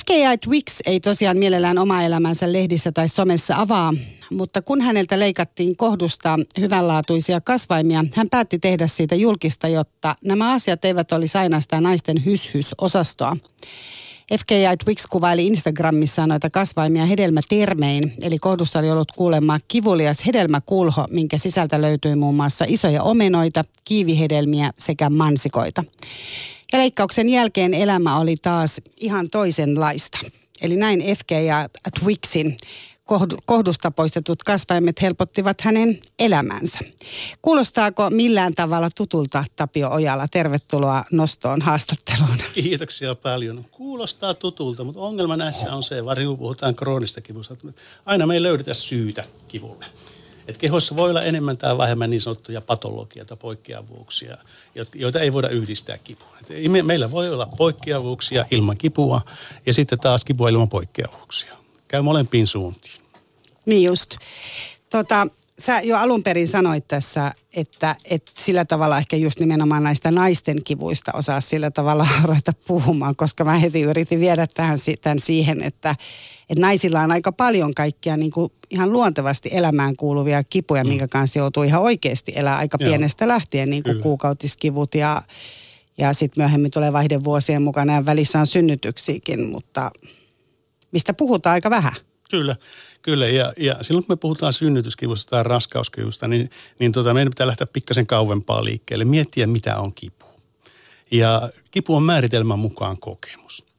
FKI Twix ei tosiaan mielellään oma elämänsä lehdissä tai somessa avaa, mutta kun häneltä leikattiin kohdusta hyvänlaatuisia kasvaimia, hän päätti tehdä siitä julkista, jotta nämä asiat eivät olisi ainoastaan naisten hyshys-osastoa. FKI Twix kuvaili Instagramissa noita kasvaimia hedelmätermein, eli kohdussa oli ollut kuulemma kivulias hedelmäkulho, minkä sisältä löytyi muun muassa isoja omenoita, kiivihedelmiä sekä mansikoita. Ja leikkauksen jälkeen elämä oli taas ihan toisenlaista. Eli näin FK ja Twixin kohdusta poistetut kasvaimet helpottivat hänen elämänsä. Kuulostaako millään tavalla tutulta Tapio Ojala? Tervetuloa nostoon haastatteluun. Kiitoksia paljon. Kuulostaa tutulta, mutta ongelma näissä on se, varsinkin kun puhutaan kroonista kivusta, että aina me ei löydetä syytä kivulle. Et kehossa voi olla enemmän tai vähemmän niin sanottuja patologioita, poikkeavuuksia, joita ei voida yhdistää kipuun. Et meillä voi olla poikkeavuuksia ilman kipua ja sitten taas kipua ilman poikkeavuuksia. Käy molempiin suuntiin. Niin just. Tota, sä jo alun perin sanoit tässä, että, että sillä tavalla ehkä just nimenomaan näistä naisten kivuista osaa sillä tavalla ruveta puhumaan, koska mä heti yritin viedä tähän tämän siihen, että, että naisilla on aika paljon kaikkia niin kuin ihan luontevasti elämään kuuluvia kipuja, mm. minkä kanssa joutuu ihan oikeasti elää aika Joo. pienestä lähtien, niin kuin kuukautiskivut ja, ja sitten myöhemmin tulee vaihdevuosien mukana ja välissä on synnytyksiäkin, mutta mistä puhutaan aika vähän. Kyllä. Kyllä, ja, ja silloin kun me puhutaan synnytyskivusta tai raskauskivusta, niin, niin tota, meidän pitää lähteä pikkasen kauempaa liikkeelle, miettiä mitä on kipu. Ja kipu on määritelmän mukaan kokemus.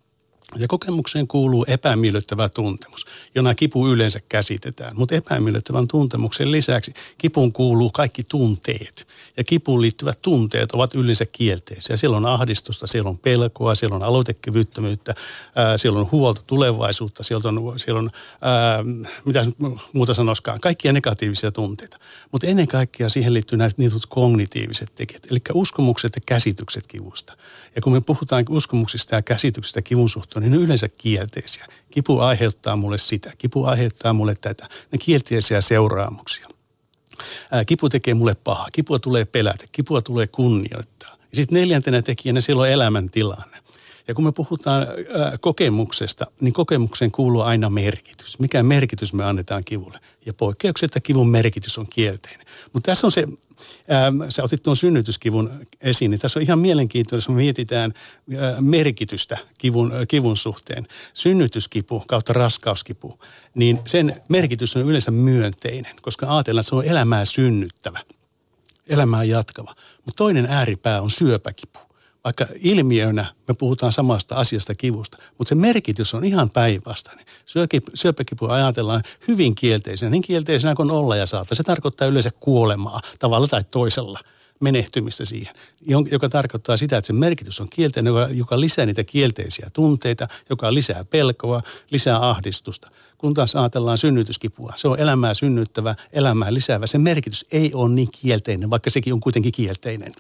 Ja kokemukseen kuuluu epämiellyttävä tuntemus, jona kipu yleensä käsitetään. Mutta epämiellyttävän tuntemuksen lisäksi kipuun kuuluu kaikki tunteet. Ja kipuun liittyvät tunteet ovat yleensä kielteisiä. Siellä on ahdistusta, siellä on pelkoa, siellä on aloitekyvyttömyyttä, ää, siellä on huolta tulevaisuutta, siellä on, siellä on ää, mitä muuta sanoiskaan, kaikkia negatiivisia tunteita. Mutta ennen kaikkea siihen liittyy nämä niin kognitiiviset tekijät, eli uskomukset ja käsitykset kivusta. Ja kun me puhutaan uskomuksista ja käsityksistä kivun suhteen, niin ne yleensä kielteisiä. Kipu aiheuttaa mulle sitä, kipu aiheuttaa mulle tätä. Ne kielteisiä seuraamuksia. Ää, kipu tekee mulle pahaa, kipua tulee pelätä, kipua tulee kunnioittaa. Ja sitten neljäntenä tekijänä siellä on elämäntilanne. Ja kun me puhutaan ää, kokemuksesta, niin kokemukseen kuuluu aina merkitys. Mikä merkitys me annetaan kivulle? Ja poikkeuksetta kivun merkitys on kielteinen. Mutta tässä on se Ähm, sä otit tuon synnytyskivun esiin, niin tässä on ihan mielenkiintoista, jos me mietitään merkitystä kivun, kivun suhteen. Synnytyskipu kautta raskauskipu, niin sen merkitys on yleensä myönteinen, koska ajatellaan, että se on elämää synnyttävä, elämää jatkava. Mutta toinen ääripää on syöpäkipu vaikka ilmiönä me puhutaan samasta asiasta kivusta, mutta se merkitys on ihan päinvastainen. Syöpäkipu ajatellaan hyvin kielteisenä, niin kielteisenä kuin olla ja saattaa. Se tarkoittaa yleensä kuolemaa tavalla tai toisella menehtymistä siihen, joka tarkoittaa sitä, että se merkitys on kielteinen, joka, lisää niitä kielteisiä tunteita, joka lisää pelkoa, lisää ahdistusta. Kun taas ajatellaan synnytyskipua, se on elämää synnyttävä, elämää lisäävä. Se merkitys ei ole niin kielteinen, vaikka sekin on kuitenkin kielteinen.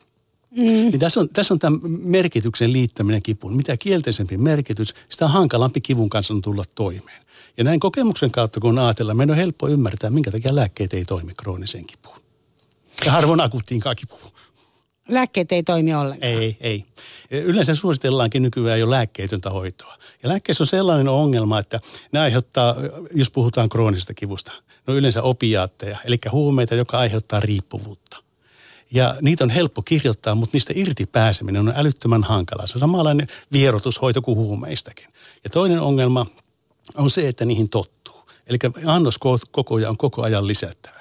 Mm. Niin tässä on, tässä on tämä merkityksen liittäminen kipuun. Mitä kielteisempi merkitys, sitä hankalampi kivun kanssa on tulla toimeen. Ja näin kokemuksen kautta, kun ajatellaan, meidän on helppo ymmärtää, minkä takia lääkkeet ei toimi krooniseen kipuun. Ja harvoin akuuttiinkaan kipuun. Lääkkeet ei toimi ollenkaan. Ei, ei. Yleensä suositellaankin nykyään jo lääkkeetöntä hoitoa. Ja lääkkeissä on sellainen ongelma, että ne aiheuttaa, jos puhutaan kroonisesta kivusta, ne on yleensä opiaatteja, eli huumeita, joka aiheuttaa riippuvuutta. Ja niitä on helppo kirjoittaa, mutta niistä irti pääseminen on älyttömän hankalaa. Se on samanlainen vierotushoito kuin huumeistakin. Ja toinen ongelma on se, että niihin tottuu. Eli annoskokoja on koko ajan lisättävä.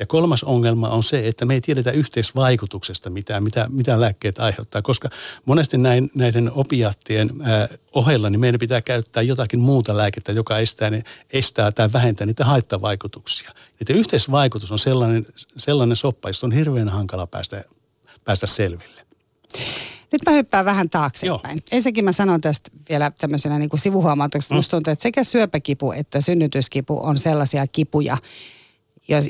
Ja kolmas ongelma on se, että me ei tiedetä yhteisvaikutuksesta mitään, mitä, mitä lääkkeet aiheuttaa, koska monesti näin, näiden opiaattien ää, ohella niin meidän pitää käyttää jotakin muuta lääkettä, joka estää, estää tai vähentää niitä haittavaikutuksia. Että yhteisvaikutus on sellainen, sellainen soppa, josta on hirveän hankala päästä, päästä selville. Nyt mä hyppään vähän taaksepäin. Joo. Ensinnäkin mä sanon tästä vielä tämmöisenä niin kuin sivuhuomautuksena. Mm. Musta tuntuu, että sekä syöpäkipu että synnytyskipu on sellaisia kipuja,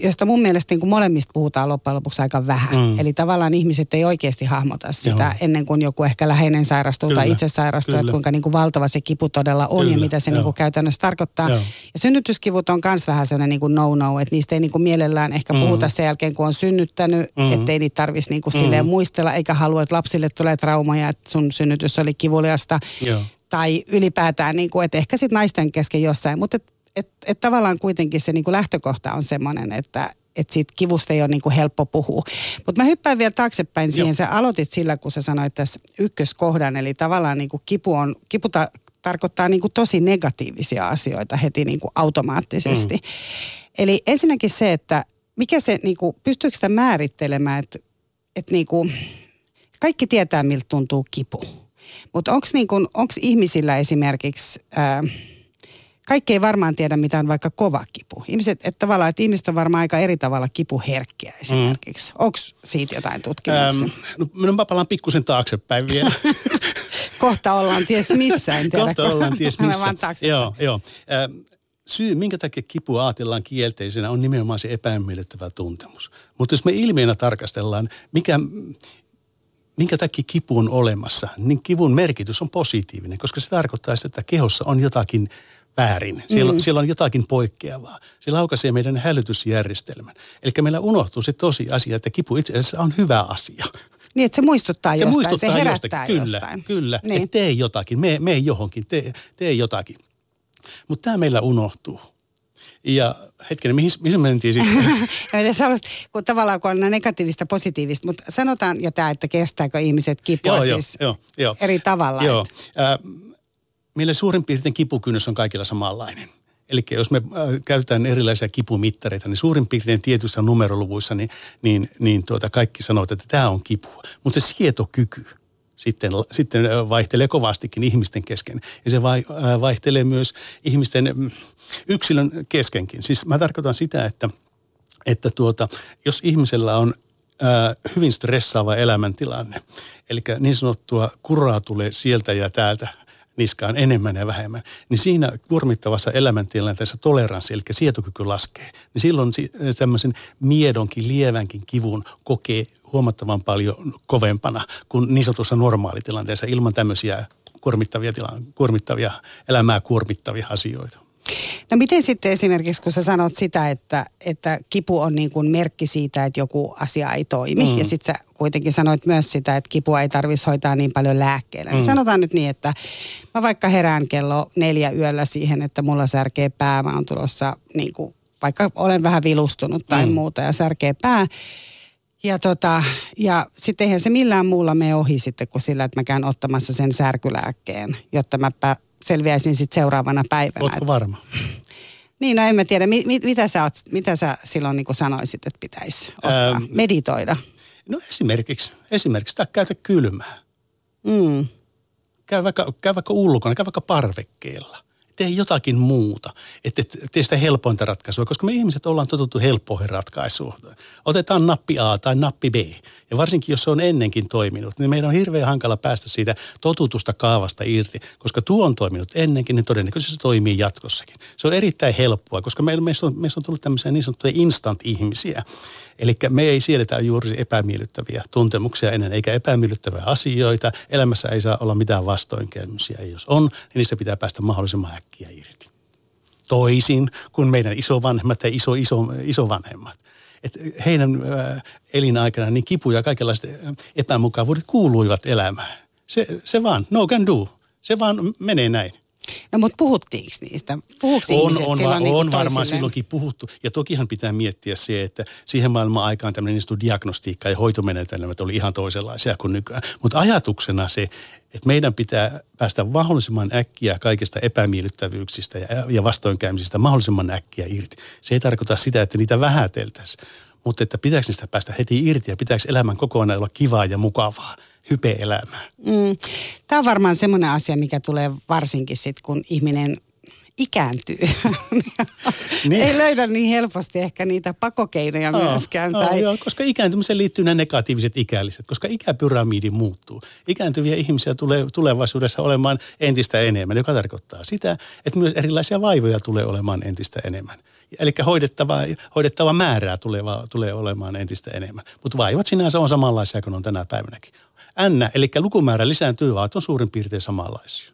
josta mun mielestä niin kuin molemmista puhutaan loppujen lopuksi aika vähän. Mm. Eli tavallaan ihmiset ei oikeasti hahmota sitä Joo. ennen kuin joku ehkä läheinen sairastuu Kyllä. tai itse sairastuu, Kyllä. että kuinka niin kuin valtava se kipu todella on Kyllä. ja mitä se niin kuin käytännössä tarkoittaa. Joo. Ja synnytyskivut on myös vähän sellainen niin kuin no-no, että niistä ei niin kuin mielellään ehkä mm. puhuta sen jälkeen, kun on synnyttänyt, mm. ettei niitä tarvitsisi niin kuin mm. silleen muistella, eikä halua, että lapsille tulee traumaja, että sun synnytys oli kivuliasta. Joo tai ylipäätään, niin kuin, että ehkä sitten naisten kesken jossain, mutta et, et, et tavallaan kuitenkin se niin kuin lähtökohta on semmoinen, että että siitä kivusta ei ole niin kuin helppo puhua. Mutta mä hyppään vielä taaksepäin siihen. Joo. Sä aloitit sillä, kun sä sanoit tässä ykköskohdan, eli tavallaan niin kuin kipu, on, kipu ta, tarkoittaa niin kuin tosi negatiivisia asioita heti niin kuin automaattisesti. Mm. Eli ensinnäkin se, että mikä se, niin kuin, pystyykö sitä määrittelemään, että, että niin kuin, kaikki tietää, miltä tuntuu kipu. Mutta onko niin ihmisillä esimerkiksi... Ää, kaikki ei varmaan tiedä, mitä on vaikka kova kipu. Ihmiset, että tavallaan, että ihmiset on varmaan aika eri tavalla kipuherkkiä esimerkiksi. Mm. Onko siitä jotain tutkimuksia? Ähm, no, minun palaan pikkusen taaksepäin vielä. Kohta ollaan ties missä, en tiedä. Kohta ollaan ties missä. joo, joo. Ähm, syy, minkä takia kipu ajatellaan kielteisenä, on nimenomaan se epämiellyttävä tuntemus. Mutta jos me ilmiönä tarkastellaan, mikä, minkä takia kipu on olemassa, niin kivun merkitys on positiivinen, koska se tarkoittaa sitä, että kehossa on jotakin väärin. Siellä, mm. siellä on jotakin poikkeavaa. Se laukaisee meidän hälytysjärjestelmän. Eli meillä unohtuu se tosi asia, että kipu itse asiassa on hyvä asia. Niin, että se muistuttaa se jostain, muistuttaa se herättää jostain. Kyllä, jostain. kyllä. Niin. Että tee jotakin, mene, mene johonkin, tee, tee jotakin. Mutta tämä meillä unohtuu. Ja hetkinen, mihin, mihin mentiin sitten? Sellaista, kun tavallaan kun on negatiivista positiivista, mutta sanotaan jo tämä, että kestääkö ihmiset kipua joo, siis joo, joo, eri tavalla. Joo. Että... Äh, meillä suurin piirtein kipukynnys on kaikilla samanlainen. Eli jos me äh, käytetään erilaisia kipumittareita, niin suurin piirtein tietyissä numeroluvuissa, niin, niin, niin tuota, kaikki sanovat, että tämä on kipua. Mutta se sietokyky sitten, sitten äh, vaihtelee kovastikin ihmisten kesken. Ja se äh, vaihtelee myös ihmisten mm, yksilön keskenkin. Siis mä tarkoitan sitä, että, että tuota, jos ihmisellä on hyvin stressaava elämäntilanne. Eli niin sanottua kuraa tulee sieltä ja täältä niskaan enemmän ja vähemmän, niin siinä kuormittavassa elämäntilanteessa toleranssi, eli sietokyky laskee. Niin silloin tämmöisen miedonkin, lievänkin kivun kokee huomattavan paljon kovempana kuin niin sanotussa normaalitilanteessa ilman tämmöisiä kuormittavia, tila- kuormittavia elämää kuormittavia asioita. No miten sitten esimerkiksi, kun sä sanot sitä, että, että kipu on niin kuin merkki siitä, että joku asia ei toimi. Mm. Ja sitten sä kuitenkin sanoit myös sitä, että kipua ei tarvitsisi hoitaa niin paljon lääkkeellä. Niin mm. sanotaan nyt niin, että mä vaikka herään kello neljä yöllä siihen, että mulla särkee pää. Mä oon tulossa niin kuin, vaikka olen vähän vilustunut tai mm. muuta ja särkee pää. Ja, tota, ja sitten eihän se millään muulla mene ohi sitten kuin sillä, että mä käyn ottamassa sen särkylääkkeen, jotta mä selviäisin sitten seuraavana päivänä. Oletko varma? Niin, no en mä tiedä. Mi- mit, mitä, sä oot, mitä sä silloin niin sanoisit, että pitäisi ottaa? Ähm, Meditoida? No esimerkiksi, esimerkiksi tai käytä kylmää. Mm. Käy, vaikka, käy vaikka ulkona, käy vaikka parvekkeella tee jotakin muuta, että tee sitä helpointa ratkaisua, koska me ihmiset ollaan totuttu helppoihin ratkaisuun. Otetaan nappi A tai nappi B, ja varsinkin jos se on ennenkin toiminut, niin meidän on hirveän hankala päästä siitä totutusta kaavasta irti, koska tuo on toiminut ennenkin, niin todennäköisesti se toimii jatkossakin. Se on erittäin helppoa, koska meillä, meistä, on, meistä on tullut tämmöisiä niin sanottuja instant-ihmisiä. Eli me ei siedetä juuri epämiellyttäviä tuntemuksia ennen, eikä epämiellyttäviä asioita. Elämässä ei saa olla mitään vastoinkäymisiä. Jos on, niin niistä pitää päästä mahdollisimman äkkiä irti. Toisin kuin meidän isovanhemmat ja iso, iso, isovanhemmat. Et heidän elinaikana niin kipu ja kaikenlaiset epämukavuudet kuuluivat elämään. Se, se vaan, no can do. Se vaan menee näin. No mutta puhuttiinko niistä? Puhuuko on, on, on, niin on varmaan silloinkin puhuttu. Ja tokihan pitää miettiä se, että siihen maailman aikaan tämmöinen niin diagnostiikka ja hoitomenetelmät oli ihan toisenlaisia kuin nykyään. Mutta ajatuksena se, että meidän pitää päästä mahdollisimman äkkiä kaikista epämiellyttävyyksistä ja, ja vastoinkäymisistä mahdollisimman äkkiä irti. Se ei tarkoita sitä, että niitä vähäteltäisiin, mutta että pitääkö niistä päästä heti irti ja pitääkö elämän kokonaan olla kivaa ja mukavaa hype-elämää. Mm. Tämä on varmaan semmoinen asia, mikä tulee varsinkin sitten, kun ihminen ikääntyy. niin. Ei löydä niin helposti ehkä niitä pakokeinoja oh, myöskään. Oh, tai... joo, koska ikääntymiseen liittyy nämä negatiiviset ikäliset, koska ikäpyramidi muuttuu. Ikääntyviä ihmisiä tulee tulevaisuudessa olemaan entistä enemmän, joka tarkoittaa sitä, että myös erilaisia vaivoja tulee olemaan entistä enemmän. Eli hoidettava, hoidettava määrää tulee, tulee olemaan entistä enemmän. Mutta vaivat sinänsä on samanlaisia kuin on tänä päivänäkin. N, eli lukumäärä lisääntyy, vaan on suurin piirtein samanlaisia.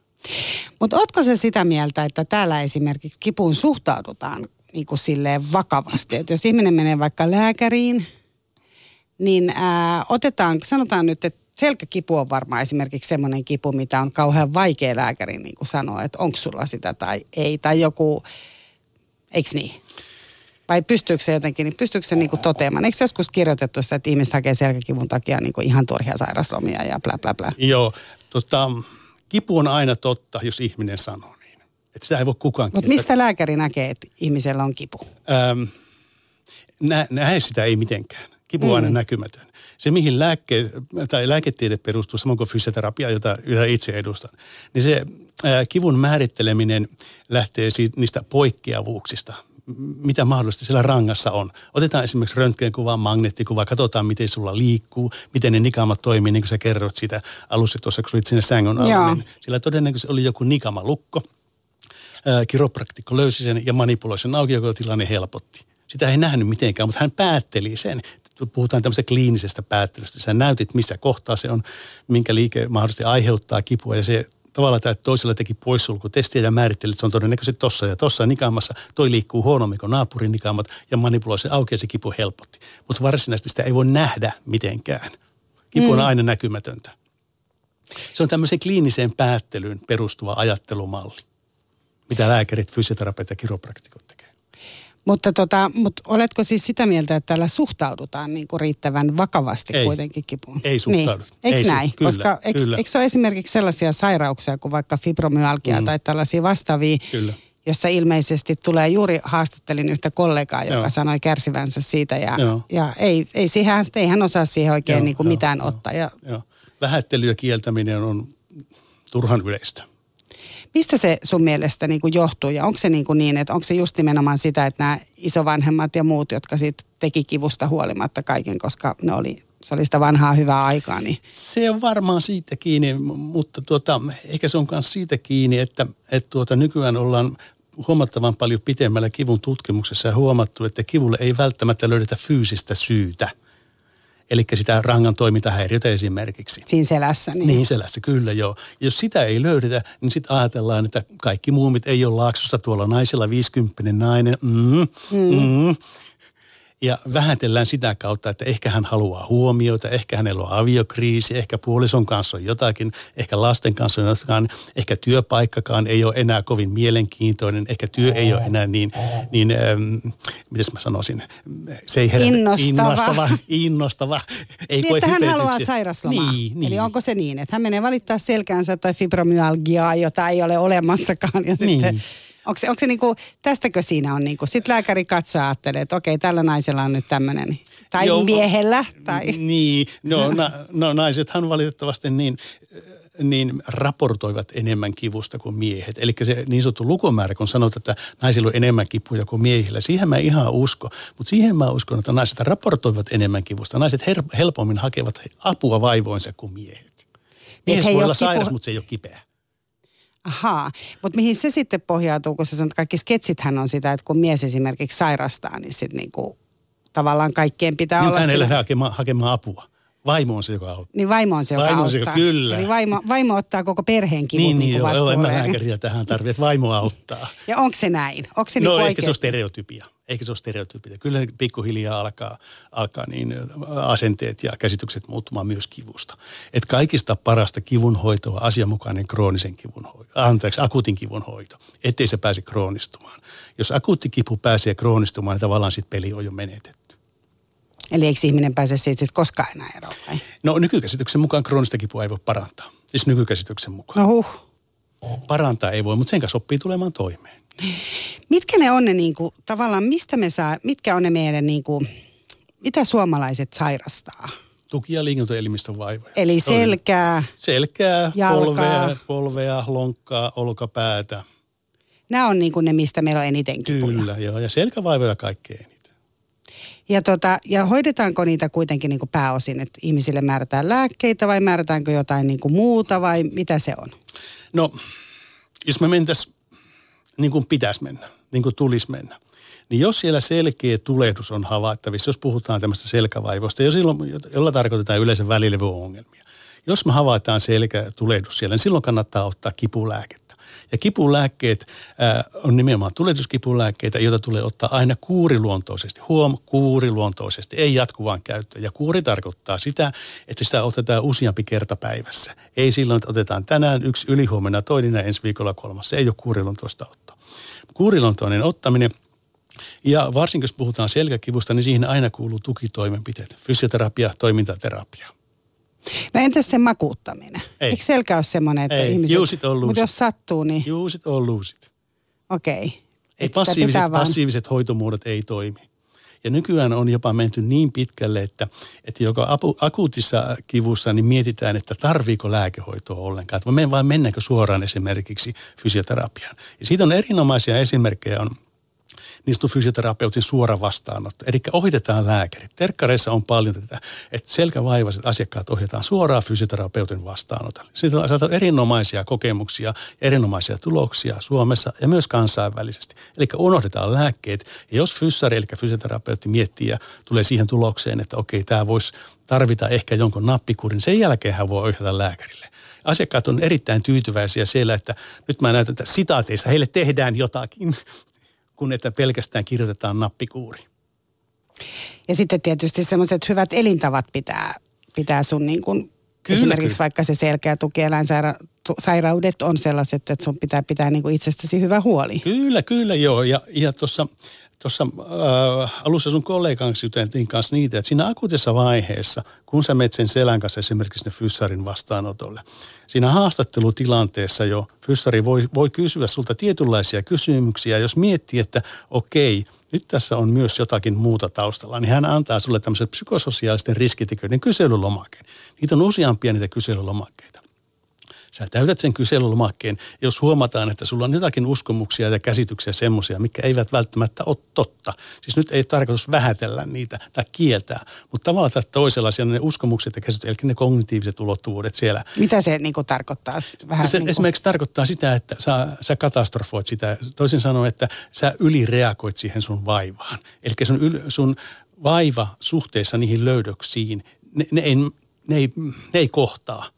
Mutta ootko se sitä mieltä, että täällä esimerkiksi kipuun suhtaudutaan niin kuin silleen vakavasti? Että jos ihminen menee vaikka lääkäriin, niin ää, otetaan, sanotaan nyt, että selkäkipu on varmaan esimerkiksi semmoinen kipu, mitä on kauhean vaikea lääkäri niin kuin sanoa, että onko sulla sitä tai ei. Tai joku, eikö niin? Vai pystyykö se jotenkin, niin pystyykö se niin kuin toteamaan? Eikö joskus kirjoitettu sitä, että ihmiset hakee selkäkivun takia niin kuin ihan turhia sairaslomia ja bla bla bla? Joo, tota, kipu on aina totta, jos ihminen sanoo niin. Että sitä ei voi kukaan Mutta mistä lääkäri näkee, että ihmisellä on kipu? Ähm, nä, näe sitä ei mitenkään. Kipu on mm. aina näkymätön. Se, mihin lääkke, tai lääketiede perustuu, samoin kuin fysioterapia, jota, jota itse edustan, niin se ää, kivun määritteleminen lähtee siitä, niistä poikkeavuuksista, mitä mahdollisesti siellä rangassa on. Otetaan esimerkiksi röntgenkuva, magneettikuva, katsotaan miten sulla liikkuu, miten ne nikamat toimii, niin kuin sä kerrot siitä alussa tuossa, kun sinne sängyn alla. Niin sillä todennäköisesti oli joku nikamalukko. Kiropraktikko löysi sen ja manipuloi sen auki, joka tilanne helpotti. Sitä ei nähnyt mitenkään, mutta hän päätteli sen. Puhutaan tämmöisestä kliinisestä päättelystä. Sä näytit, missä kohtaa se on, minkä liike mahdollisesti aiheuttaa kipua ja se tavallaan tämä toisella teki poissulkutestiä ja määritteli, että se on todennäköisesti tossa ja tossa nikaamassa. Toi liikkuu huonommin kuin naapurin nikaamat ja manipuloi se auki ja se kipu helpotti. Mutta varsinaisesti sitä ei voi nähdä mitenkään. Kipu on mm. aina näkymätöntä. Se on tämmöisen kliiniseen päättelyyn perustuva ajattelumalli, mitä lääkärit, fysioterapeutit ja kiropraktikot tekevät. Mutta, tota, mutta oletko siis sitä mieltä, että tällä suhtaudutaan niin kuin riittävän vakavasti ei, kuitenkin kipuun? Ei suhtaudu. Niin. Eikö ei näin? Su- kyllä, Koska eikö, kyllä. eikö se ole esimerkiksi sellaisia sairauksia kuin vaikka fibromyalgia mm. tai tällaisia vastaavia, kyllä. jossa ilmeisesti tulee, juuri haastattelin yhtä kollegaa, joka Joo. sanoi kärsivänsä siitä ja, ja ei, ei, siihen, ei hän osaa siihen oikein Joo, niin kuin mitään ottaa. Ja... Vähättely ja kieltäminen on turhan yleistä. Mistä se sun mielestä niin kuin johtuu ja onko se niin, kuin niin, että onko se just nimenomaan sitä, että nämä isovanhemmat ja muut, jotka sitten teki kivusta huolimatta kaiken, koska ne oli, se oli sitä vanhaa hyvää aikaa. Niin. Se on varmaan siitä kiinni, mutta tuota, ehkä se on myös siitä kiinni, että, että tuota, nykyään ollaan huomattavan paljon pitemmällä kivun tutkimuksessa ja huomattu, että kivulle ei välttämättä löydetä fyysistä syytä – Eli sitä rangan toimintahäiriötä esimerkiksi. Siinä selässä. Niin. niin selässä, kyllä joo. Jos sitä ei löydetä, niin sitten ajatellaan, että kaikki muumit ei ole laaksossa tuolla naisella 50 nainen. Mm, mm. Mm ja vähätellään sitä kautta, että ehkä hän haluaa huomioita, ehkä hänellä on aviokriisi, ehkä puolison kanssa on jotakin, ehkä lasten kanssa on jotakin, ehkä työpaikkakaan ei ole enää kovin mielenkiintoinen, ehkä työ ei ole enää niin, niin ähm, miten mä sanoisin, se ei herätä, innostava. innostava, innostava ei niin, että hän haluaa sairaslomaa. Niin, niin. Eli onko se niin, että hän menee valittaa selkäänsä tai fibromyalgiaa, jota ei ole olemassakaan ja niin. sitten Onko se, onko se niinku, tästäkö siinä on niinku, sitten lääkäri katsoo ja ajattelee, että okei, tällä naisella on nyt tämmöinen. Tai Joo, miehellä. Tai... Niin, no, na, no naisethan valitettavasti niin, niin raportoivat enemmän kivusta kuin miehet. Eli se niin sanottu lukumäärä, kun sanot, että naisilla on enemmän kipuja kuin miehillä, siihen mä ihan usko. Mutta siihen mä uskon, että naiset raportoivat enemmän kivusta. Naiset her- helpommin hakevat apua vaivoinsa kuin miehet. Mies voi olla kipu... sairas, mutta se ei ole kipeä. Ahaa, mutta mihin se sitten pohjautuu, kun sä sanot, että kaikki sketsithän on sitä, että kun mies esimerkiksi sairastaa, niin sitten niinku, tavallaan kaikkien pitää niin olla... Niin hakemaan, hakemaan apua. Vaimo on se, joka auttaa. Niin vaimo on se, joka vaimo on se, auttaa. kyllä. Eli vaimo, vaimo ottaa koko perheen kivun niin, niin, niin joo, en mä lääkäriä tähän tarvitse, että vaimo auttaa. Ja onko se näin? Onko se no niin ehkä se on stereotypia. Eikä se ole stereotypia. Kyllä pikkuhiljaa alkaa, alkaa niin asenteet ja käsitykset muuttumaan myös kivusta. Et kaikista parasta kivunhoitoa on asianmukainen kroonisen kivun hoito, anteeksi, akuutin kivun hoito, ettei se pääse kroonistumaan. Jos akuutti kipu pääsee kroonistumaan, niin tavallaan sitten peli on jo menetetty. Eli eikö ihminen pääse siitä sit koskaan enää eroon vai? No nykykäsityksen mukaan kroonista kipua ei voi parantaa. Siis nykykäsityksen mukaan. No huh. Parantaa ei voi, mutta sen kanssa oppii tulemaan toimeen. Mitkä ne on ne niin kuin, tavallaan, mistä me saa, mitkä on ne meidän niin kuin, mitä suomalaiset sairastaa? Tuki- ja liikuntaelimistön vaivoja. Eli selkää, Selkää, polvea, polvea, lonkkaa, olkapäätä. Nämä on niin kuin ne, mistä meillä on eniten kipuja. Kyllä, joo, ja selkävaivoja kaikkein. Ja, tota, ja hoidetaanko niitä kuitenkin niin kuin pääosin, että ihmisille määrätään lääkkeitä vai määrätäänkö jotain niin kuin muuta vai mitä se on? No, jos me mentäisiin niin kuin pitäisi mennä, niin kuin tulisi mennä. Niin jos siellä selkeä tulehdus on havaittavissa, jos puhutaan tämmöistä selkävaivoista, jolla tarkoitetaan yleensä välilevyongelmia. Jos me havaitaan selkätulehdus siellä, niin silloin kannattaa ottaa kipulääkettä. Ja kipulääkkeet ää, on nimenomaan tuletuskipulääkkeitä, joita tulee ottaa aina kuuriluontoisesti. Huom, kuuriluontoisesti, ei jatkuvaan käyttöön. Ja kuuri tarkoittaa sitä, että sitä otetaan useampi kerta päivässä. Ei silloin, että otetaan tänään yksi ylihuomenna toinen ensi viikolla kolmas. Se ei ole kuuriluontoista ottaa. Kuuriluontoinen ottaminen – ja varsinkin jos puhutaan selkäkivusta, niin siihen aina kuuluu tukitoimenpiteet. Fysioterapia, toimintaterapia. No entäs se makuuttaminen? Ei. Eikö selkä ole semmoinen, että Ei, ihmiset... juusit on luusit. Mutta jos sattuu, niin Juusit on luusit. okei. Ei Et sitä passiiviset, vaan- passiiviset hoitomuodot ei toimi. Ja nykyään on jopa menty niin pitkälle, että, että joka apu, akuutissa kivussa niin mietitään, että tarviiko lääkehoitoa ollenkaan. Vaan mennäänkö suoraan esimerkiksi fysioterapiaan. Ja siitä on erinomaisia esimerkkejä on niistä on fysioterapeutin suora vastaanotto. Eli ohitetaan lääkärit. Terkkareissa on paljon tätä, että selkävaivaiset asiakkaat ohjataan suoraan fysioterapeutin vastaanotolle. Siitä on saatu erinomaisia kokemuksia, erinomaisia tuloksia Suomessa ja myös kansainvälisesti. Eli unohdetaan lääkkeet. Ja jos fyssari, eli fysioterapeutti miettii ja tulee siihen tulokseen, että okei, tämä voisi tarvita ehkä jonkun nappikurin, sen jälkeen hän voi ohjata lääkärille. Asiakkaat on erittäin tyytyväisiä siellä, että nyt mä näytän että sitaateissa, heille tehdään jotakin, kun että pelkästään kirjoitetaan nappikuuri. Ja sitten tietysti semmoiset hyvät elintavat pitää, pitää sun niin kuin, Kyllä, esimerkiksi kyllä. vaikka se ja tukieläinsairaudet on sellaiset, että sun pitää pitää niin kuin itsestäsi hyvä huoli. Kyllä, kyllä joo. Ja, ja tuossa tuossa äh, alussa sun kollegan kanssa juteltiin kanssa niitä, että siinä akuutissa vaiheessa, kun sä menet sen selän kanssa esimerkiksi ne fyssarin vastaanotolle, siinä haastattelutilanteessa jo fyssari voi, voi kysyä sulta tietynlaisia kysymyksiä, jos miettii, että okei, nyt tässä on myös jotakin muuta taustalla, niin hän antaa sulle tämmöisen psykososiaalisten riskitekijöiden kyselylomakkeen. Niitä on useampia niitä kyselylomakkeita. Sä täytät sen kyselylomakkeen, jos huomataan, että sulla on jotakin uskomuksia ja käsityksiä semmoisia, mikä eivät välttämättä ole totta. Siis nyt ei tarkoitus vähätellä niitä tai kieltää, mutta tavallaan tai toisella siellä ne uskomukset ja käsitykset, eli ne kognitiiviset ulottuvuudet siellä. Mitä se niin kuin tarkoittaa? Vähän Se niin kuin, esimerkiksi tarkoittaa sitä, että sä, sä katastrofoit sitä. Toisin sanoen, että sä ylireagoit siihen sun vaivaan. Eli sun, yl, sun vaiva suhteessa niihin löydöksiin, ne, ne, ei, ne, ei, ne ei kohtaa.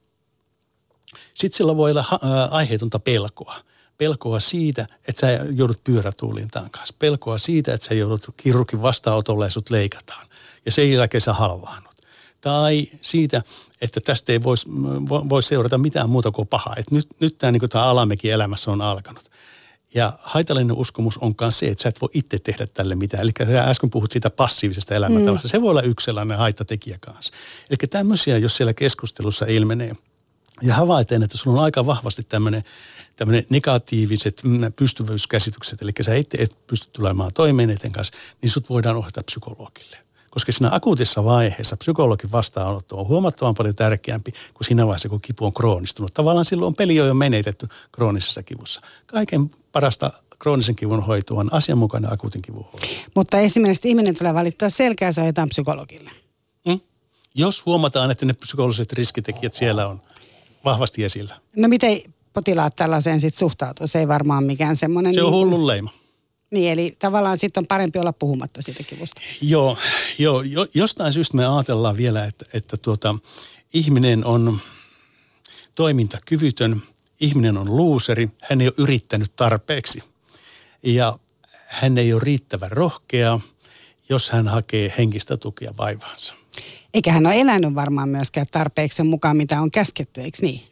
Sitten sillä voi olla aiheetonta pelkoa. Pelkoa siitä, että sä joudut pyörätuulintaan kanssa. Pelkoa siitä, että sä joudut kirurgin vastaanotolle ja sut leikataan. Ja sen jälkeen sä halvaannut. Tai siitä, että tästä ei voisi voi seurata mitään muuta kuin pahaa. Että nyt, nyt tämä niin alamäki elämässä on alkanut. Ja haitallinen uskomus on myös se, että sä et voi itse tehdä tälle mitään. Eli sä äsken puhut siitä passiivisesta elämäntavasta. Mm. Se voi olla yksi sellainen haittatekijä kanssa. Eli tämmöisiä, jos siellä keskustelussa ilmenee, ja havaiten, että sulla on aika vahvasti tämmöinen, tämmöinen negatiiviset mm, pystyvyyskäsitykset, eli sä itse et pysty tulemaan toimeen niiden kanssa, niin sut voidaan ohjata psykologille. Koska siinä akuutissa vaiheessa psykologin vastaanotto on huomattavan paljon tärkeämpi kuin siinä vaiheessa, kun kipu on kroonistunut. Tavallaan silloin on peli jo menetetty kroonisessa kivussa. Kaiken parasta kroonisen kivun hoito on asianmukainen akuutin kivun hoito. Mutta esimerkiksi ihminen tulee valittaa selkää, se ohjataan psykologille. Mm? Jos huomataan, että ne psykologiset riskitekijät siellä on vahvasti esillä. No miten potilaat tällaiseen sitten suhtautuu? Se ei varmaan mikään semmoinen... Se on niin, hullun leima. Niin, eli tavallaan sitten on parempi olla puhumatta siitä kivusta. Joo, joo jo, jostain syystä me ajatellaan vielä, että, että tuota, ihminen on toimintakyvytön, ihminen on luuseri, hän ei ole yrittänyt tarpeeksi ja hän ei ole riittävän rohkea, jos hän hakee henkistä tukea vaivaansa. Eikä hän ole elänyt varmaan myöskään tarpeeksi sen mukaan, mitä on käsketty, eikö niin?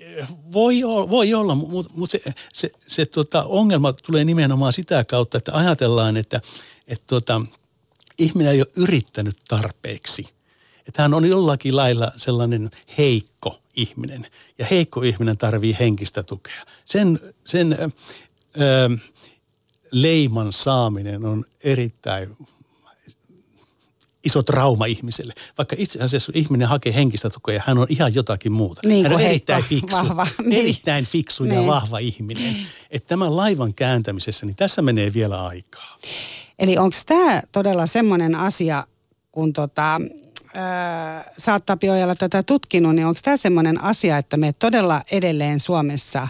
Voi olla, voi olla mutta mut se, se, se tota ongelma tulee nimenomaan sitä kautta, että ajatellaan, että et tota, ihminen ei ole yrittänyt tarpeeksi. Että hän on jollakin lailla sellainen heikko ihminen. Ja heikko ihminen tarvii henkistä tukea. Sen, sen ö, leiman saaminen on erittäin iso trauma ihmiselle. Vaikka itse asiassa ihminen hakee henkistä tukea, hän on ihan jotakin muuta. Niin hän on kuin erittäin heikko, fiksu, vahva, niin. erittäin fiksu ja Niin. vahva ihminen. Että tämän laivan kääntämisessä, niin tässä menee vielä aikaa. Eli onko tämä todella semmoinen asia, kun tota, ää, sä oot tätä tutkinut, niin onko tämä semmoinen asia, että me todella edelleen Suomessa,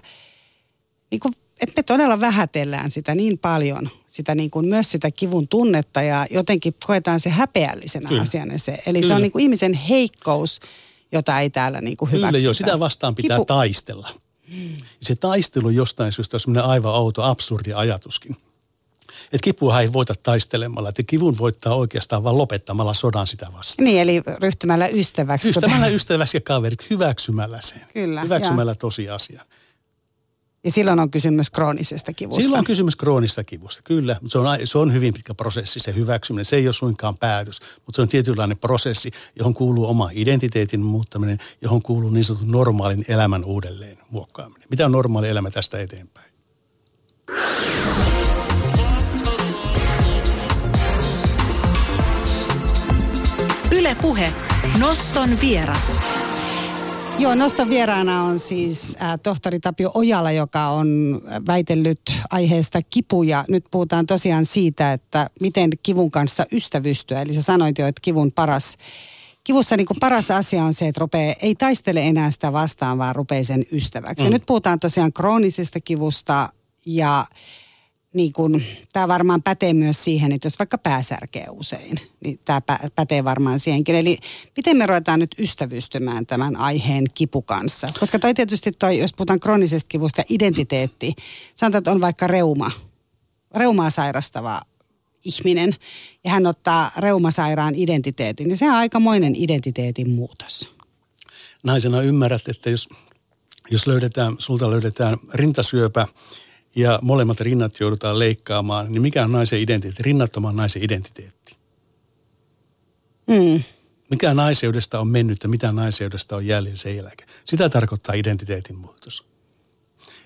niin kun, että me todella vähätellään sitä niin paljon, sitä niin kuin myös sitä kivun tunnetta ja jotenkin koetaan se häpeällisenä Kyllä. asiana se. Eli se Kyllä. on niin kuin ihmisen heikkous, jota ei täällä niin kuin Kyllä hyväksytä. joo, sitä vastaan pitää Kipu- taistella. Se taistelu jostain syystä on semmoinen aivan outo, absurdi ajatuskin. Että kipua ei voita taistelemalla, että kivun voittaa oikeastaan vain lopettamalla sodan sitä vastaan. Niin, eli ryhtymällä ystäväksi. Ystävällä ystäväksi ja kaveriksi, hyväksymällä sen. Kyllä, hyväksymällä ja. tosiasian. Ja silloin on kysymys kroonisesta kivusta. Silloin on kysymys kroonista kivusta, kyllä. Se on, se on hyvin pitkä prosessi, se hyväksyminen. Se ei ole suinkaan päätös, mutta se on tietynlainen prosessi, johon kuuluu oma identiteetin muuttaminen, johon kuuluu niin sanotun normaalin elämän uudelleen muokkaaminen. Mitä on normaali elämä tästä eteenpäin? Ylepuhe Noston vieras. Joo, noston vieraana on siis äh, tohtori Tapio Ojala, joka on väitellyt aiheesta kipuja. Nyt puhutaan tosiaan siitä, että miten kivun kanssa ystävystyä. Eli sä sanoit jo, että kivun paras, kivussa niin kuin paras asia on se, että rupeaa, ei taistele enää sitä vastaan, vaan rupeaa sen ystäväksi. Mm. Ja nyt puhutaan tosiaan kroonisesta kivusta ja niin kun, tämä varmaan pätee myös siihen, että jos vaikka pääsärkee usein, niin tämä pätee varmaan siihenkin. Eli miten me ruvetaan nyt ystävystymään tämän aiheen kipu kanssa? Koska toi tietysti toi, jos puhutaan kroonisesta kivusta, identiteetti. Sanotaan, että on vaikka reuma, reumaa sairastava ihminen ja hän ottaa reumasairaan identiteetin, niin se on aikamoinen identiteetin muutos. Naisena ymmärrät, että jos, jos löydetään, sulta löydetään rintasyöpä, ja molemmat rinnat joudutaan leikkaamaan, niin mikä on naisen identiteetti, rinnattoman naisen identiteetti? Mm. Mikä naiseudesta on mennyt ja mitä naiseudesta on jäljellä sen jälkeen? Sitä tarkoittaa identiteetin muutos.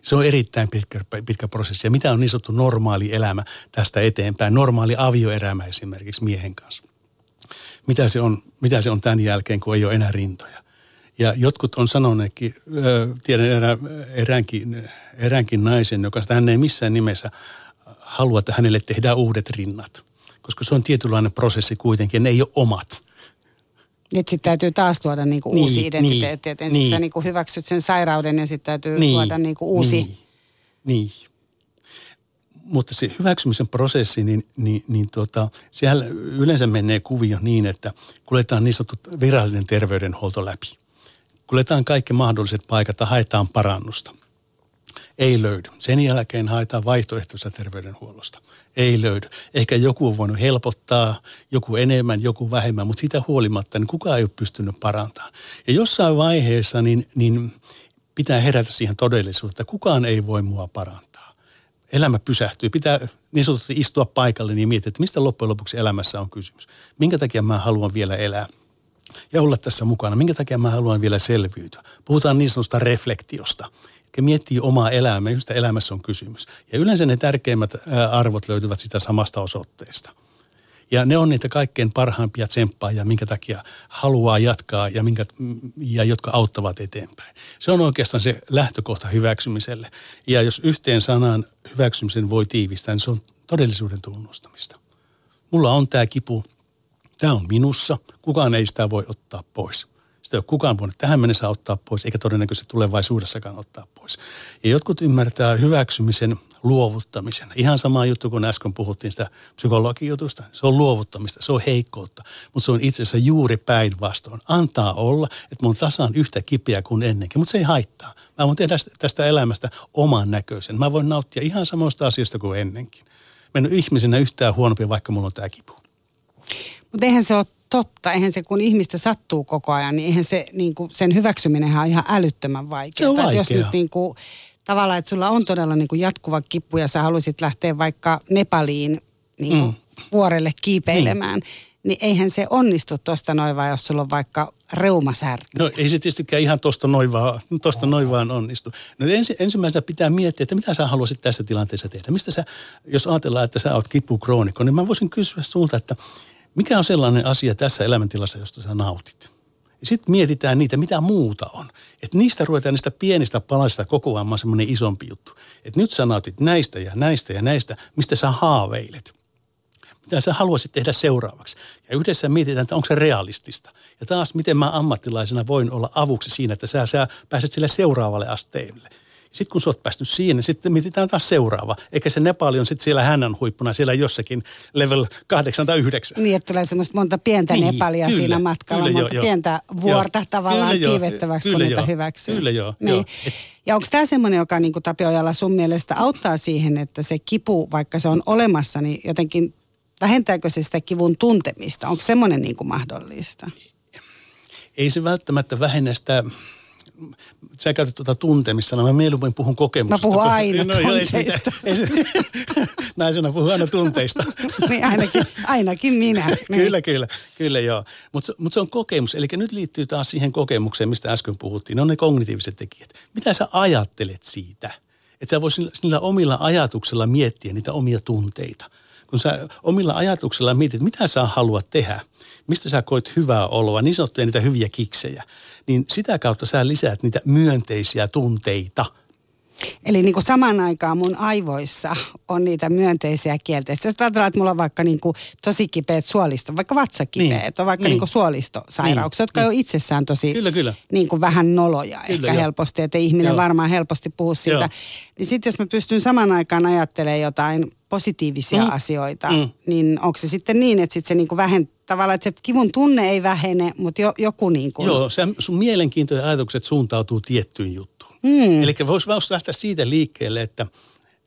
Se on erittäin pitkä, pitkä prosessi. Ja mitä on niin sanottu normaali elämä tästä eteenpäin? Normaali avioelämä esimerkiksi miehen kanssa. Mitä se on, mitä se on tämän jälkeen, kun ei ole enää rintoja? Ja jotkut on sanoneetkin, tiedän erä, eräänkin, eräänkin naisen, joka hän ei missään nimessä halua, että hänelle tehdään uudet rinnat. Koska se on tietynlainen prosessi kuitenkin, ne ei ole omat. Nyt sitten täytyy taas tuoda niinku niin, uusi identiteetti. Niin, että ensin niin. sä niinku hyväksyt sen sairauden ja sitten täytyy niin, tuoda niinku uusi. Niin, niin. Mutta se hyväksymisen prosessi, niin, niin, niin tuota, siellä yleensä menee kuvio niin, että kuljetaan niin sanottu virallinen terveydenhuolto läpi kuljetaan kaikki mahdolliset paikat ja haetaan parannusta. Ei löydy. Sen jälkeen haetaan vaihtoehtoista terveydenhuollosta. Ei löydy. Ehkä joku on voinut helpottaa, joku enemmän, joku vähemmän, mutta siitä huolimatta niin kukaan ei ole pystynyt parantamaan. Ja jossain vaiheessa niin, niin pitää herätä siihen todellisuuteen, että kukaan ei voi mua parantaa. Elämä pysähtyy. Pitää niin sanotusti istua paikalle niin miettiä, että mistä loppujen lopuksi elämässä on kysymys. Minkä takia mä haluan vielä elää – ja olla tässä mukana. Minkä takia mä haluan vielä selviytyä? Puhutaan niin sanotusta reflektiosta. Ja miettii omaa elämää, mistä elämässä on kysymys. Ja yleensä ne tärkeimmät arvot löytyvät sitä samasta osoitteesta. Ja ne on niitä kaikkein parhaimpia tsemppaajia, minkä takia haluaa jatkaa ja, minkä, ja jotka auttavat eteenpäin. Se on oikeastaan se lähtökohta hyväksymiselle. Ja jos yhteen sanan hyväksymisen voi tiivistää, niin se on todellisuuden tunnustamista. Mulla on tämä kipu, Tämä on minussa. Kukaan ei sitä voi ottaa pois. Sitä ei ole kukaan voinut tähän mennessä ottaa pois, eikä todennäköisesti tulevaisuudessakaan ottaa pois. Ja jotkut ymmärtää hyväksymisen luovuttamisen. Ihan sama juttu kuin äsken puhuttiin sitä psykologijutusta. Se on luovuttamista, se on heikkoutta, mutta se on itse asiassa juuri päinvastoin. Antaa olla, että mun tasan yhtä kipeä kuin ennenkin, mutta se ei haittaa. Mä voin tehdä tästä elämästä oman näköisen. Mä voin nauttia ihan samoista asioista kuin ennenkin. Mä en ole ihmisenä yhtään huonompi, vaikka mulla on tämä kipu. Mutta eihän se ole totta. Eihän se, kun ihmistä sattuu koko ajan, niin eihän se, niin kuin, sen hyväksyminen on ihan älyttömän vaikeaa. Se on Jos nyt niin kuin, tavallaan, että sulla on todella niin kuin jatkuva kippu ja sä haluaisit lähteä vaikka Nepaliin niin kuin mm. vuorelle kiipeilemään, niin. niin eihän se onnistu tuosta noin vaan, jos sulla on vaikka reumasärky. No ei se tietystikään ihan tuosta noin vaan, tosta noin vaan onnistu. No ensi, ensimmäisenä pitää miettiä, että mitä sä haluaisit tässä tilanteessa tehdä. Mistä sä, jos ajatellaan, että sä oot kipukroonikko, niin mä voisin kysyä sulta, että mikä on sellainen asia tässä elämäntilassa, josta sä nautit? Ja sitten mietitään niitä, mitä muuta on. Että niistä ruvetaan niistä pienistä palasista kokoamaan semmoinen isompi juttu. Että nyt sä nautit näistä ja näistä ja näistä, mistä sä haaveilet. Mitä sä haluaisit tehdä seuraavaksi. Ja yhdessä mietitään, että onko se realistista. Ja taas, miten mä ammattilaisena voin olla avuksi siinä, että sä, sä pääset sille seuraavalle asteelle. Sitten kun sä oot päästy siihen, sitten mietitään taas seuraava. Eikä se Nepali on sitten siellä hännän huippuna siellä jossakin level 8 tai 9. Niin, että tulee semmoista monta pientä niin, Nepalia kyllä, siinä matkalla, kyllä, monta joo, pientä vuorta joo, tavallaan kyllä, kiivettäväksi, kyllä, kun niitä hyväksyy. Kyllä joo. Niin. joo. Ja onko tämä semmoinen, joka niin kuin Tapiojalla sun mielestä auttaa siihen, että se kipu, vaikka se on olemassa, niin jotenkin vähentääkö se sitä kivun tuntemista? Onko semmoinen niin kuin mahdollista? Ei se välttämättä vähennä sitä sä käytät tuota tuntemista, mä mieluummin puhun kokemuksesta. Mä puhun aina no, tunteista. Ei, ei, ei, naisena puhun aina tunteista. niin ainakin, ainakin minä. Niin. kyllä, kyllä, kyllä joo. Mutta mut se on kokemus, eli nyt liittyy taas siihen kokemukseen, mistä äsken puhuttiin. Ne on ne kognitiiviset tekijät. Mitä sä ajattelet siitä? Että sä voisit niillä omilla ajatuksilla miettiä niitä omia tunteita. Kun sä omilla ajatuksilla mietit, mitä sä haluat tehdä, mistä sä koet hyvää oloa, niin sanottuja niitä hyviä kiksejä – niin sitä kautta sä lisäät niitä myönteisiä tunteita. Eli niin kuin samaan aikaan mun aivoissa on niitä myönteisiä kielteisiä. Jos ajatellaan, että mulla on vaikka niin kuin tosi kipeät suolisto, vaikka vatsakipeät, niin. on vaikka niin. Niin kuin suolistosairauksia, niin. jotka niin. on itsessään tosi kyllä, kyllä. Niin kuin vähän noloja kyllä, ehkä jo. helposti, että ihminen Joo. varmaan helposti puhuu siitä. Joo. Niin sitten jos mä pystyn samaan aikaan ajattelemaan jotain positiivisia mm. asioita, mm. niin onko se sitten niin, että sit se niin kuin vähentää tavallaan, että se kivun tunne ei vähene, mutta jo, joku niin kuin... Joo, se, sun mielenkiintoiset ajatukset suuntautuu tiettyyn juttuun. Mm. Eli voisi lähteä siitä liikkeelle, että,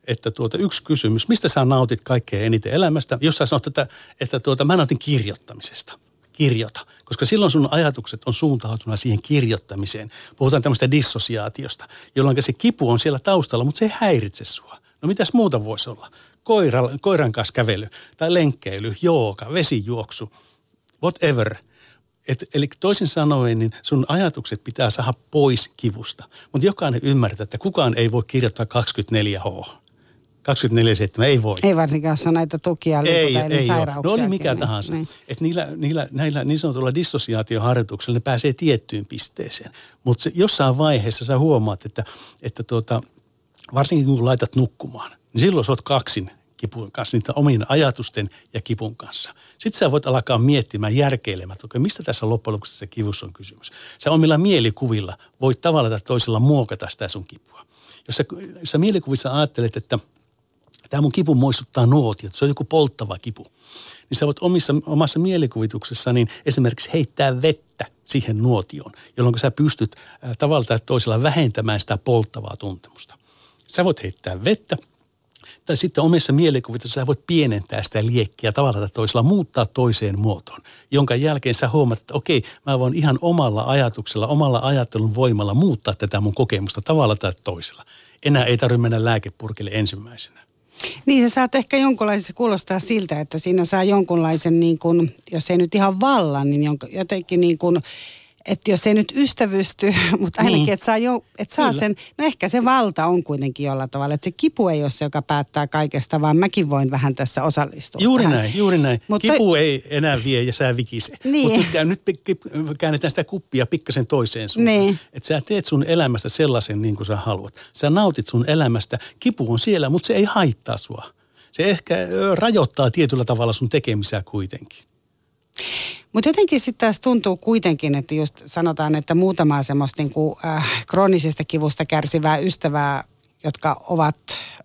että tuota, yksi kysymys, mistä sä nautit kaikkein eniten elämästä? Jos sä sanot, että, että tuota, mä nautin kirjoittamisesta. Kirjoita, koska silloin sun ajatukset on suuntautuna siihen kirjoittamiseen. Puhutaan tämmöistä dissosiaatiosta, jolloin se kipu on siellä taustalla, mutta se ei häiritse sua. No mitäs muuta voisi olla? Koira, koiran kanssa kävely tai lenkkeily, jooga, vesijuoksu – whatever. Et, eli toisin sanoen, niin sun ajatukset pitää saada pois kivusta. Mutta jokainen ymmärtää, että kukaan ei voi kirjoittaa 24H. 24-7 ei voi. Ei varsinkaan, jos on näitä tukia, ei, ei sairauksia. No oli mikä niin, tahansa. Niin. Että niillä, niillä, näillä niin sanotulla dissosiaatioharjoituksilla ne pääsee tiettyyn pisteeseen. Mutta jossain vaiheessa sä huomaat, että, että tuota, varsinkin kun laitat nukkumaan, niin silloin sä oot kaksin kipun kanssa, niitä omien ajatusten ja kipun kanssa. Sitten sä voit alkaa miettimään, järkeilemään, että mistä tässä loppujen lopuksi se kivussa on kysymys. Sä omilla mielikuvilla voit tavalla tai toisella muokata sitä sun kipua. Jos sä, jos sä mielikuvissa ajattelet, että tämä mun kipu muistuttaa nuotia, että se on joku polttava kipu, niin sä voit omissa, omassa mielikuvituksessa niin esimerkiksi heittää vettä siihen nuotioon, jolloin sä pystyt tavalla tai toisella vähentämään sitä polttavaa tuntemusta. Sä voit heittää vettä – tai sitten omissa mielikuvissa sä voit pienentää sitä liekkiä tavalla tai toisella, muuttaa toiseen muotoon, jonka jälkeen sä huomaat, että okei, mä voin ihan omalla ajatuksella, omalla ajattelun voimalla muuttaa tätä mun kokemusta tavalla tai toisella. Enää ei tarvitse mennä lääkepurkille ensimmäisenä. Niin sä saat ehkä jonkunlaisen, se kuulostaa siltä, että siinä saa jonkunlaisen, niin kuin, jos ei nyt ihan vallan, niin jotenkin niin kuin että jos ei nyt ystävysty, mutta ainakin, niin. että saa, jo, että saa sen, no ehkä se valta on kuitenkin jollain tavalla, että se kipu ei ole se, joka päättää kaikesta, vaan mäkin voin vähän tässä osallistua. Juuri tähän. näin, juuri näin. Mutta kipu toi... ei enää vie ja sä vikise. Niin. Mutta nyt, nyt käännetään sitä kuppia pikkasen toiseen suuntaan. Niin. Että sä teet sun elämästä sellaisen niin kuin sä haluat. Sä nautit sun elämästä, kipu on siellä, mutta se ei haittaa sua. Se ehkä rajoittaa tietyllä tavalla sun tekemisiä kuitenkin. Mutta jotenkin sitten taas tuntuu kuitenkin, että just sanotaan, että muutamaa semmoista niinku, äh, kroonisesta kivusta kärsivää ystävää, jotka ovat,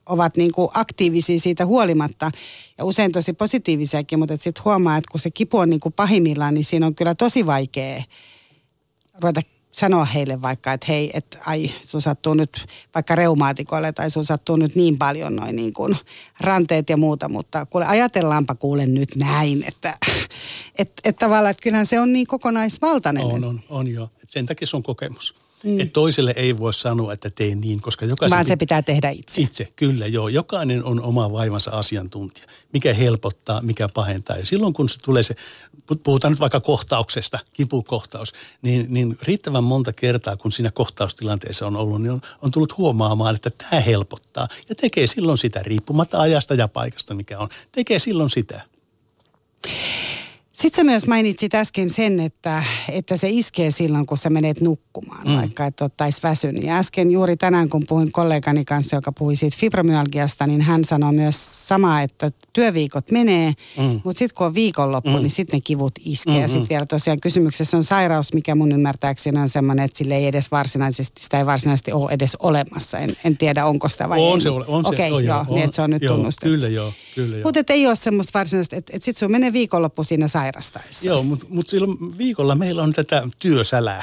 ovat niinku aktiivisia siitä huolimatta. Ja usein tosi positiivisiakin, mutta sitten huomaa, että kun se kipu on niinku pahimmillaan, niin siinä on kyllä tosi vaikea ruveta sanoa heille vaikka, että hei, että ai, sun sattuu nyt vaikka reumaatikoille tai sun sattuu nyt niin paljon noin niin kuin ranteet ja muuta, mutta kuule ajatellaanpa kuule nyt näin, että et, et tavallaan, että kyllähän se on niin kokonaisvaltainen. On, on, on jo. Et sen takia se on kokemus. Mm. Että toiselle ei voi sanoa, että tee niin, koska jokaisen... Vaan se pitää tehdä itse. Itse, kyllä joo. Jokainen on oma vaivansa asiantuntija. Mikä helpottaa, mikä pahentaa. Ja silloin kun se tulee se, puhutaan nyt vaikka kohtauksesta, kipukohtaus, niin, niin riittävän monta kertaa, kun siinä kohtaustilanteessa on ollut, niin on, on tullut huomaamaan, että tämä helpottaa. Ja tekee silloin sitä, riippumatta ajasta ja paikasta, mikä on. Tekee silloin sitä. Sitten sä myös mainitsit äsken sen, että, että se iskee silloin, kun sä menet nukkumaan, mm. vaikka et ottaisi väsynyt. Ja äsken juuri tänään, kun puhuin kollegani kanssa, joka puhui siitä fibromyalgiasta, niin hän sanoi myös samaa, että työviikot menee, mm. mutta sitten kun on viikonloppu, mm. niin sitten ne kivut iskee. Mm-hmm. Ja sitten vielä tosiaan kysymyksessä on sairaus, mikä mun ymmärtääkseni on semmoinen, että sille ei edes varsinaisesti, sitä ei varsinaisesti ole edes olemassa. En, en tiedä, onko sitä vai on ei. Se, on se, Okei, okay, joo, on, niin että se on nyt joo, tunnustettu. Kyllä joo, kyllä joo. Mutta ei ole semmoista varsinaisesti, että, että sitten sun menee viikonloppu siinä sairastaessa. Joo, mutta mut silloin viikolla meillä on tätä työsälää,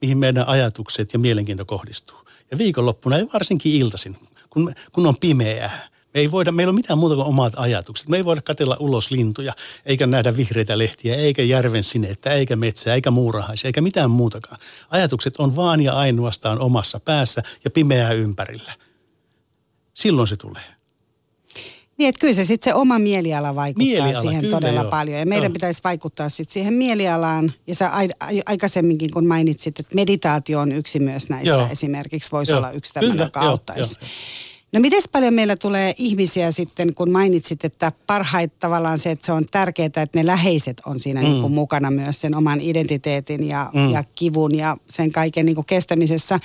mihin meidän ajatukset ja mielenkiinto kohdistuu. Ja viikonloppuna ei varsinkin iltaisin, kun, kun on pimeää. Me ei voida, meillä on mitään muuta kuin omat ajatukset. Me ei voida katella ulos lintuja, eikä nähdä vihreitä lehtiä, eikä järven sinettä, eikä metsää, eikä muurahaisia, eikä mitään muutakaan. Ajatukset on vaan ja ainoastaan omassa päässä ja pimeää ympärillä. Silloin se tulee. Niin, että kyllä se sitten se oma mieliala vaikuttaa Mieliala, siihen kyllä todella joo. paljon. Ja meidän Joo. pitäisi vaikuttaa sitten siihen mielialaan. Ja sä ai, ai, aikaisemminkin, kun mainitsit, että meditaatio on yksi myös näistä Joo. esimerkiksi, voisi Joo. olla yksi tämmöinen, joka auttaisi. joo. No miten paljon meillä tulee ihmisiä sitten, kun mainitsit, että parhaita tavallaan se, että se on tärkeää, että ne läheiset on siinä mm. niin kuin mukana myös sen oman identiteetin ja, mm. ja kivun ja sen kaiken niin kuin kestämisessä.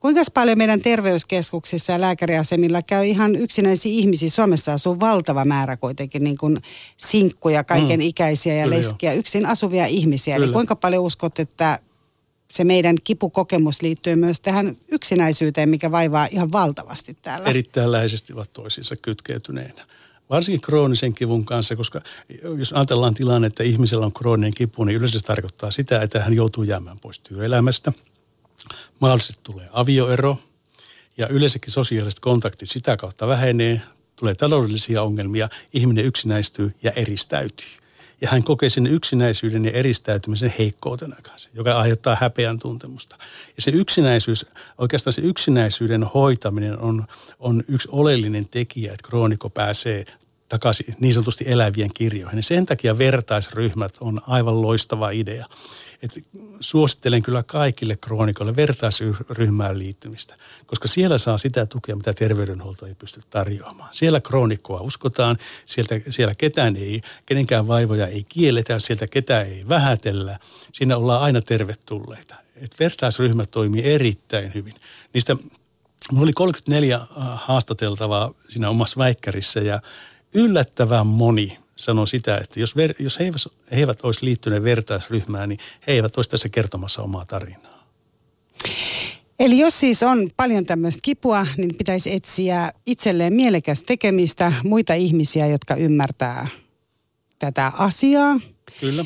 Kuinka paljon meidän terveyskeskuksissa ja lääkäriasemilla käy ihan yksinäisiä ihmisiä? Suomessa asuu valtava määrä kuitenkin niin kuin sinkkuja, kaiken mm. ikäisiä ja Kyllä leskiä, yksin asuvia ihmisiä. Eli Kyllä. kuinka paljon uskot, että se meidän kipukokemus liittyy myös tähän yksinäisyyteen, mikä vaivaa ihan valtavasti täällä. Erittäin läheisesti ovat toisiinsa kytkeytyneinä. Varsinkin kroonisen kivun kanssa, koska jos ajatellaan tilanne, että ihmisellä on krooninen kipu, niin yleensä se tarkoittaa sitä, että hän joutuu jäämään pois työelämästä. Mahdollisesti tulee avioero ja yleensäkin sosiaaliset kontaktit sitä kautta vähenee, tulee taloudellisia ongelmia, ihminen yksinäistyy ja eristäytyy. Ja hän kokee sen yksinäisyyden ja eristäytymisen heikkoutena kanssa, joka aiheuttaa häpeän tuntemusta. Ja se yksinäisyys, oikeastaan se yksinäisyyden hoitaminen on, on yksi oleellinen tekijä, että kroonikko pääsee takaisin niin sanotusti elävien kirjoihin. Ja sen takia vertaisryhmät on aivan loistava idea. Et suosittelen kyllä kaikille kroonikoille vertaisryhmään liittymistä, koska siellä saa sitä tukea, mitä terveydenhuolto ei pysty tarjoamaan. Siellä kroonikkoa uskotaan, sieltä, siellä ketään ei, kenenkään vaivoja ei kielletä, sieltä ketään ei vähätellä. Siinä ollaan aina tervetulleita. Et vertaisryhmä toimii erittäin hyvin. Niistä Mulla oli 34 haastateltavaa siinä omassa väikkärissä ja yllättävän moni sanoi sitä, että jos, ver, jos he, eivät, he eivät olisi liittyneet vertaisryhmään, niin he eivät olisi tässä kertomassa omaa tarinaa. Eli jos siis on paljon tämmöistä kipua, niin pitäisi etsiä itselleen mielekäs tekemistä, muita ihmisiä, jotka ymmärtää tätä asiaa. Kyllä.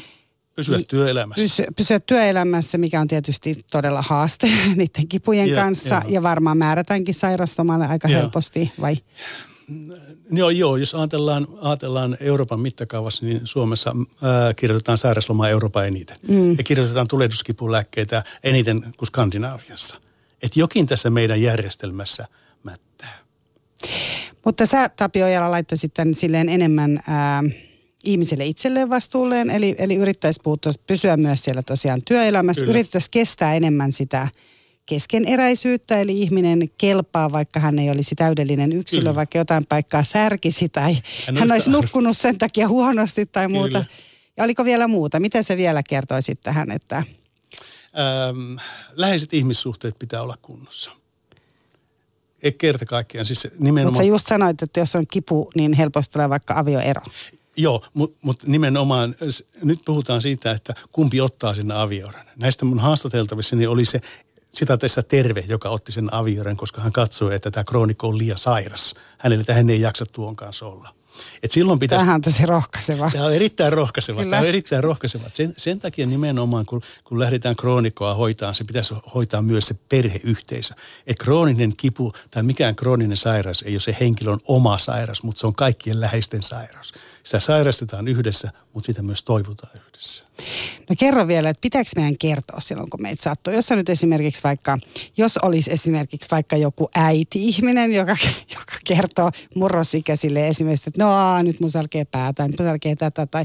Pysyä työelämässä. Pysy, pysyä työelämässä, mikä on tietysti todella haaste niiden kipujen Joo, kanssa. joo. Ja varmaan määrätäänkin sairastomalle aika Joo. helposti, vai? Joo, joo, jos ajatellaan, ajatellaan Euroopan mittakaavassa, niin Suomessa ää, kirjoitetaan sairauslomaa Euroopan eniten. Mm. Ja kirjoitetaan tulehduskipulääkkeitä eniten kuin Skandinaaviassa. Et jokin tässä meidän järjestelmässä mättää. Mutta sä, Tapio Ojala, laittaisit tämän silleen enemmän ää, ihmiselle itselleen vastuulleen, eli, eli yrittäisi puuttua, pysyä myös siellä tosiaan työelämässä, Kyllä. yrittäisi kestää enemmän sitä keskeneräisyyttä, eli ihminen kelpaa, vaikka hän ei olisi täydellinen yksilö, Kyllä. vaikka jotain paikkaa särkisi tai Hän hän, olisi nukkunut sen takia huonosti tai muuta. Kyllä. Ja oliko vielä muuta? Mitä se vielä kertoisit tähän, että Ähm, läheiset ihmissuhteet pitää olla kunnossa. Ei kerta kaikkiaan, siis mutta nimenomaan... sä just sanoit, että jos on kipu, niin helposti tulee vaikka avioero. Joo, mutta mut nimenomaan nyt puhutaan siitä, että kumpi ottaa sen avioran. Näistä mun haastateltavissa oli se sitateissa terve, joka otti sen avioran, koska hän katsoi, että tämä kroonikko on liian sairas. Hänelle, että hän ei jaksa tuon kanssa olla. Et silloin pitäisi... Tämähän on tosi rohkaiseva. Tämä on erittäin rohkaiseva. Kyllä. Tämä on erittäin rohkaiseva. Sen, sen takia nimenomaan, kun, kun lähdetään kroonikkoa hoitaa, se pitäisi hoitaa myös se perheyhteisö. Että krooninen kipu tai mikään krooninen sairaus ei ole se henkilön oma sairaus, mutta se on kaikkien läheisten sairaus. Sitä sairastetaan yhdessä, mutta sitä myös toivotaan yhdessä. No kerro vielä, että pitääkö meidän kertoa silloin, kun meitä sattuu. Jos nyt esimerkiksi vaikka, jos olisi esimerkiksi vaikka joku äiti-ihminen, joka, joka kertoo murrosikäisille esimerkiksi, että no nyt mun särkee päätä, nyt mun särkee tätä. Tai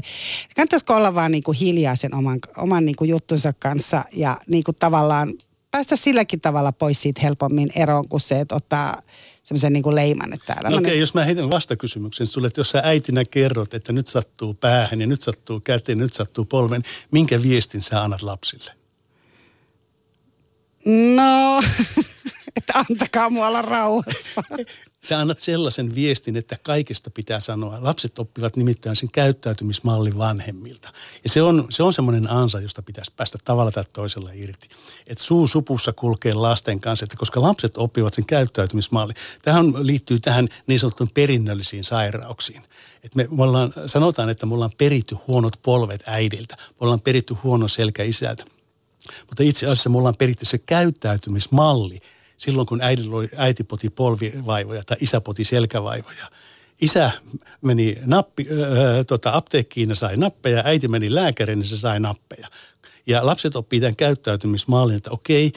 kannattaisiko olla vaan niin kuin hiljaa sen oman, oman niin kuin juttunsa kanssa ja niin kuin tavallaan päästä silläkin tavalla pois siitä helpommin eroon kuin se, että ottaa semmoisen niin kuin leiman. Että täällä no okei, okay, jos mä heitän vastakysymyksen sulle, että jos sä äitinä kerrot, että nyt sattuu päähän ja nyt sattuu käteen, nyt sattuu polven, minkä viestin sä annat lapsille? No, että antakaa mua olla rauhassa. Sä annat sellaisen viestin, että kaikesta pitää sanoa. Lapset oppivat nimittäin sen käyttäytymismallin vanhemmilta. Ja se on, se on semmoinen ansa, josta pitäisi päästä tavalla tai toisella irti. Että suu supussa kulkee lasten kanssa, että koska lapset oppivat sen käyttäytymismallin. Tähän liittyy tähän niin sanottuun perinnöllisiin sairauksiin. Et me, ollaan, sanotaan, että me ollaan peritty huonot polvet äidiltä. Me ollaan peritty huono selkä isältä. Mutta itse asiassa me ollaan peritty se käyttäytymismalli – silloin, kun äiti, äiti poti polvivaivoja tai isä poti selkävaivoja. Isä meni nappi, äh, tota, apteekkiin ja sai nappeja, äiti meni lääkäriin ja se sai nappeja. Ja lapset oppii tämän käyttäytymismallin, että okei,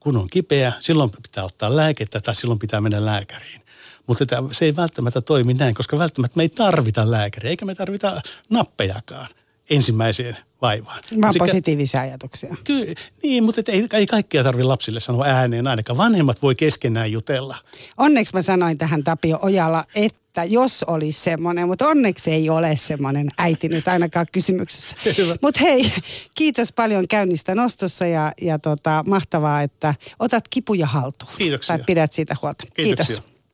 kun on kipeä, silloin pitää ottaa lääkettä tai silloin pitää mennä lääkäriin. Mutta se ei välttämättä toimi näin, koska välttämättä me ei tarvita lääkäriä, eikä me tarvita nappejakaan ensimmäiseen vaivaan. Vaan positiivisia ajatuksia. Kyllä, niin, mutta ei, ei kaikkea tarvitse lapsille sanoa ääneen, ainakaan vanhemmat voi keskenään jutella. Onneksi mä sanoin tähän Tapio Ojala, että jos olisi semmoinen, mutta onneksi ei ole semmoinen äiti nyt ainakaan kysymyksessä. Mutta hei, kiitos paljon käynnistä nostossa ja, ja tota, mahtavaa, että otat kipuja haltuun. Kiitoksia. Tai pidät siitä huolta. Kiitoksia. Kiitos.